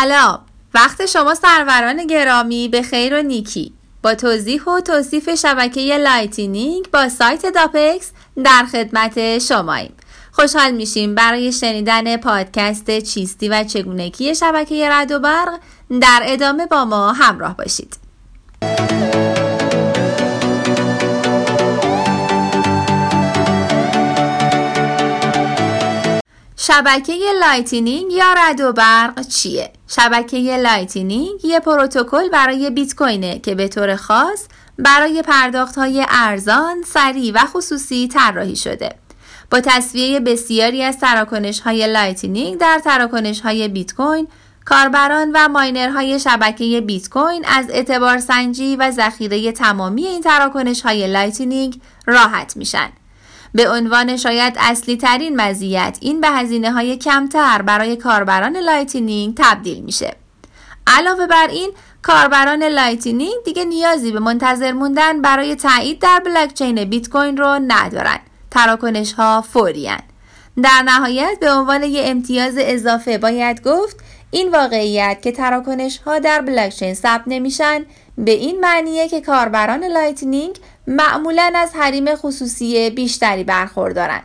سلام. وقت شما سروران گرامی به خیر و نیکی. با توضیح و توصیف شبکه Lightning با سایت داپکس در خدمت شماییم. خوشحال میشیم برای شنیدن پادکست چیستی و چگونگی شبکه رعد و برق در ادامه با ما همراه باشید. شبکه Lightning یا رعد و برق چیه؟ شبکه Lightning یه پروتکل برای بیت کوینه که به طور خاص برای پرداخت های ارزان، سریع و خصوصی طراحی شده. با تسویه بسیاری از تراکنش های Lightning در تراکنش های بیت کوین، کاربران و miner های شبکه بیت کوین از اعتبار سنجی و ذخیره تمامی این تراکنش های Lightning راحت میشن. به عنوان شاید اصلی ترین مزیت این به هزینه های کمتر برای کاربران Lightning تبدیل میشه. علاوه بر این کاربران Lightning دیگه نیازی به منتظر موندن برای تایید در بلاکچین بیت کوین رو ندارن. تراکنش ها فوریان. در نهایت به عنوان یه امتیاز اضافه باید گفت این واقعیت که تراکنش ها در بلاکچین ثبت نمیشن به این معنیه که کاربران Lightning معمولا از حریم خصوصی بیشتری برخوردارند.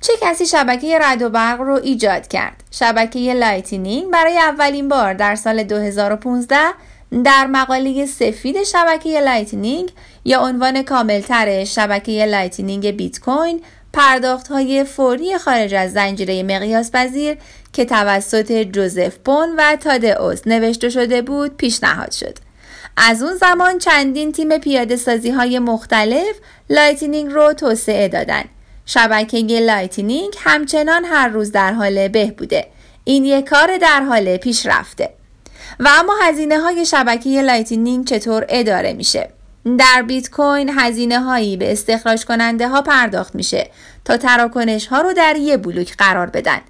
چه کسی شبکه رعد و برق رو ایجاد کرد؟ شبکه Lightning برای اولین بار در سال 2015 در مقاله سفید شبکه Lightning یا عنوان کاملتر شبکه Lightning بیت کوین پرداخت های فوری خارج از زنجیره مقیاس پذیر که توسط جوزف پون و تادئوس نوشته شده بود پیشنهاد شد. از اون زمان چندین تیم پیاده سازی های مختلف Lightning رو توسعه دادن. شبکه Lightning همچنان هر روز در حال بهبوده. این یک کار در حال پیشرفته. و اما هزینه های شبکه Lightning چطور اداره میشه؟ در بیت کوین هزینه هایی به استخراج کننده ها پرداخت میشه تا تراکنش ها رو در یه بلوک قرار بدن.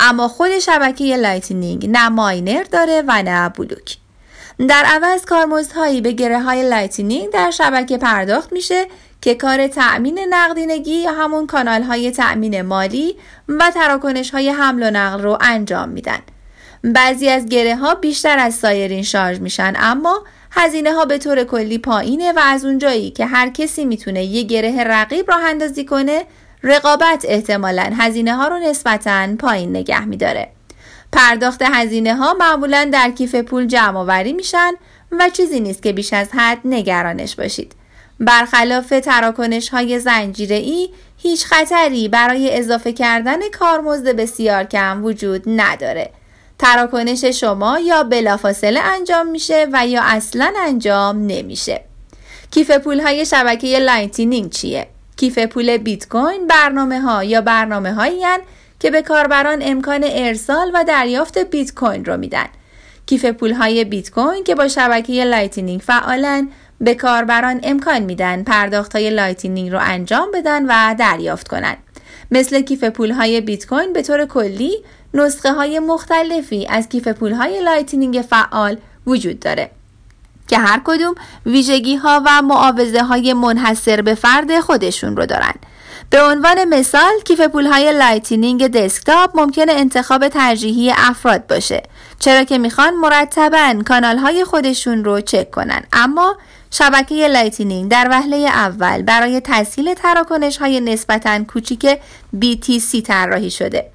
اما خود شبکه Lightning نه miner داره و نه بلوک. در عوض کارمزدهایی به گره های Lightning در شبکه پرداخت میشه که کار تأمین نقدینگی یا همون کانال های تأمین مالی و تراکنش های حمل و نقل رو انجام میدن. بعضی از گره ها بیشتر از سایرین شارژ میشن اما هزینه ها به طور کلی پایینه و از اونجایی که هر کسی می‌تونه یه گره رقیب راه اندازی کنه رقابت احتمالا هزینه ها رو نسبتا پایین نگه میداره. پرداخت هزینه ها معمولا در کیف پول جمع آوری میشن و چیزی نیست که بیش از حد نگرانش باشید. برخلاف تراکنش های زنجیره ای هیچ خطری برای اضافه کردن کارمزد بسیار کم وجود نداره. تراکنش شما یا بلافاصله انجام میشه و یا اصلا انجام نمیشه. کیف پول های شبکه Lightning چیه؟ کیف پول بیت کوین برنامه ها یا برنامه هایی که به کاربران امکان ارسال و دریافت بیت کوین رو میدن. کیف پول های بیت کوین که با شبکه لایتنینگ فعالن به کاربران امکان میدن پرداخت های لایتنینگ رو انجام بدن و دریافت کنند. مثل کیف پول های بیت کوین به طور کلی نسخه های مختلفی از کیف پول های لایتنینگ فعال وجود داره که هر کدوم ویژگی ها و معاوضه های منحصر به فرد خودشون رو دارن. به عنوان مثال کیف پول های لایتنینگ دسکتاپ ممکنه انتخاب ترجیحی افراد باشه چرا که می‌خوان مرتبا کانال های خودشون رو چک کنن اما شبکه لایتنینگ در وهله اول برای تسهیل تراکنش های نسبتا کوچیک BTC طراحی شده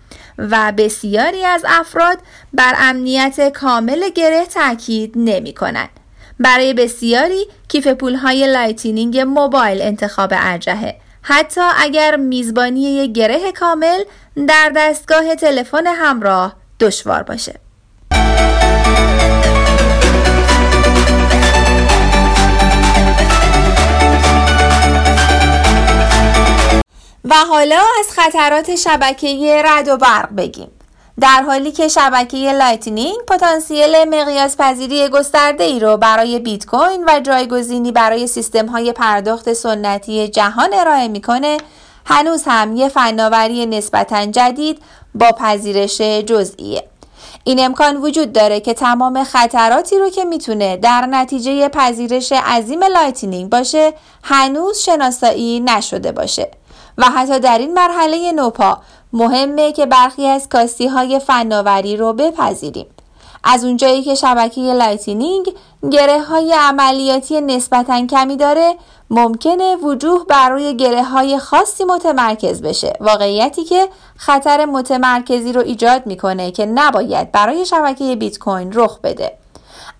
و بسیاری از افراد بر امنیت کامل گره تاکید نمی کنن. برای بسیاری کیف پول های لایتنینگ موبایل انتخاب ارجهه حتی اگر میزبانی گره کامل در دستگاه تلفن همراه دشوار باشه. و حالا از خطرات شبکه رعد و برق بگیم. در حالی که شبکه لایتنینگ پتانسیل مقیاس پذیری گسترده ای رو برای بیت کوین و جایگزینی برای سیستم های پرداخت سنتی جهان ارائه می‌کنه هنوز هم یه فناوری نسبتا جدید با پذیرش جزئیه این امکان وجود داره که تمام خطراتی رو که می‌تونه در نتیجه پذیرش عظیم لایتنینگ باشه هنوز شناسایی نشده باشه و حتی در این مرحله نوپا مهمه که برخی از کاستی های فناوری رو بپذیریم. از اونجایی که شبکه لایتنینگ گره های عملیاتی نسبتا کمی داره ممکنه وجوه بر روی گره های خاصی متمرکز بشه. واقعیتی که خطر متمرکزی رو ایجاد می‌کنه که نباید برای شبکه بیت کوین رخ بده.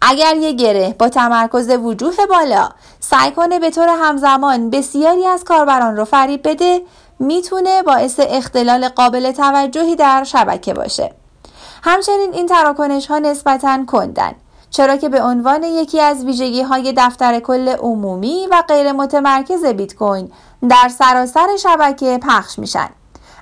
اگر یه گره با تمرکز وجوه بالا سعی کنه به طور همزمان بسیاری از کاربران رو فریب بده می‌تونه باعث اختلال قابل توجهی در شبکه باشه. همچنین این تراکنش ها نسبتا کندن چرا که به عنوان یکی از ویژگی های دفتر کل عمومی و غیر متمرکز بیت کوین در سراسر شبکه پخش میشن.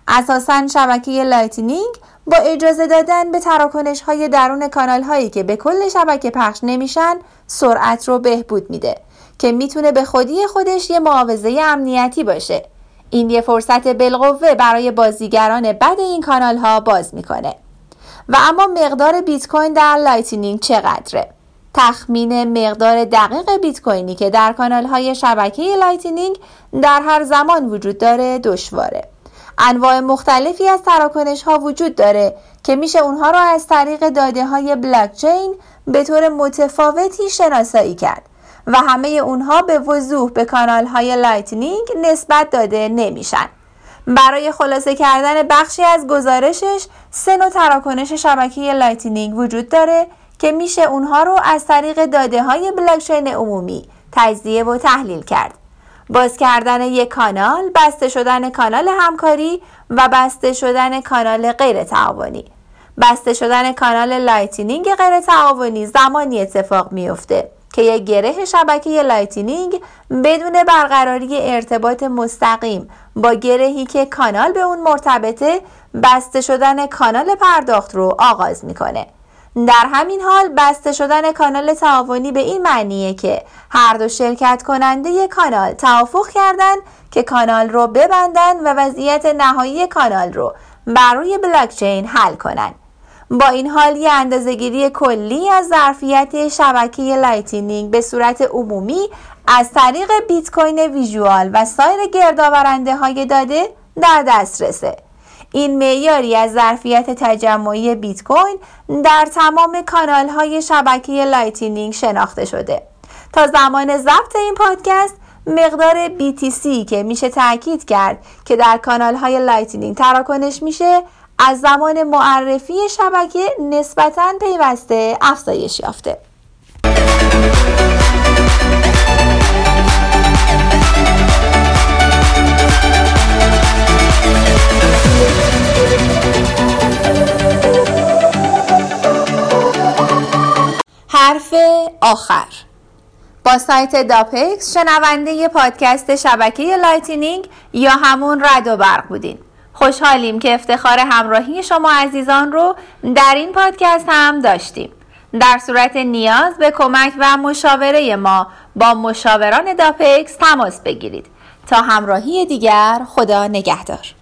اساسا شبکه لایتنینگ با اجازه دادن به تراکنش های درون کانال هایی که به کل شبکه پخش نمیشن سرعت رو بهبود میده که می‌تونه به خودی خودش یه معاوضه امنیتی باشه. این یه فرصت بالقوه برای بازیگران بد این کانال ها باز می‌کنه. و اما مقدار بیت کوین در لایتنینگ چقدره؟ تخمین مقدار دقیق بیت کوینی که در کانال های شبکه لایتنینگ در هر زمان وجود داره دشواره. انواع مختلفی از تراکنش ها وجود داره که میشه اونها رو از طریق داده های بلاکچین به طور متفاوتی شناسایی کرد و همه اونها به وضوح به کانال های لایتنینگ نسبت داده نمیشن. برای خلاصه کردن بخشی از گزارشش سه نوع تراکنش شبکه لایتنینگ وجود داره که میشه اونها رو از طریق داده های بلاکچین عمومی تجزیه و تحلیل کرد. باز کردن یک کانال، بسته شدن کانال همکاری و بسته شدن کانال غیر تعاونی. بسته شدن کانال لایتنینگ غیر تعاونی زمانی اتفاق میفته که یک گره شبکه لایتنینگ بدون برقراری ارتباط مستقیم با گرهی که کانال به اون مرتبطه بسته شدن کانال پرداخت رو آغاز می‌کنه در همین حال بسته شدن کانال تعاونی به این معنیه که هر دو شرکت کننده کانال توافق کردن که کانال رو ببندن و وضعیت نهایی کانال رو بر روی بلاکچین حل کنن با این حال یه اندازهگیری کلی از ظرفیت شبکه لایتنینگ به صورت عمومی از طریق Bitcoin Visual و سایر گردآورنده های داده در دسترسه. این معیاری از ظرفیت تجمعی بیت کوین در تمام کانال های شبکه لایتنینگ شناخته شده. تا زمان ضبط این پادکست مقدار BTC که میشه تاکید کرد که در کانال های لایتنینگ تراکنش میشه از زمان معرفی شبکه نسبتا پیوسته افزایش یافته. آخر. با سایت داپکس شنونده پادکست شبکه لایتنینگ یا همون رعد و برق بودین. خوشحالیم که افتخار همراهی شما عزیزان رو در این پادکست هم داشتیم. در صورت نیاز به کمک و مشاوره ما با مشاوران داپکس تماس بگیرید. تا همراهی دیگر خدا نگهدار.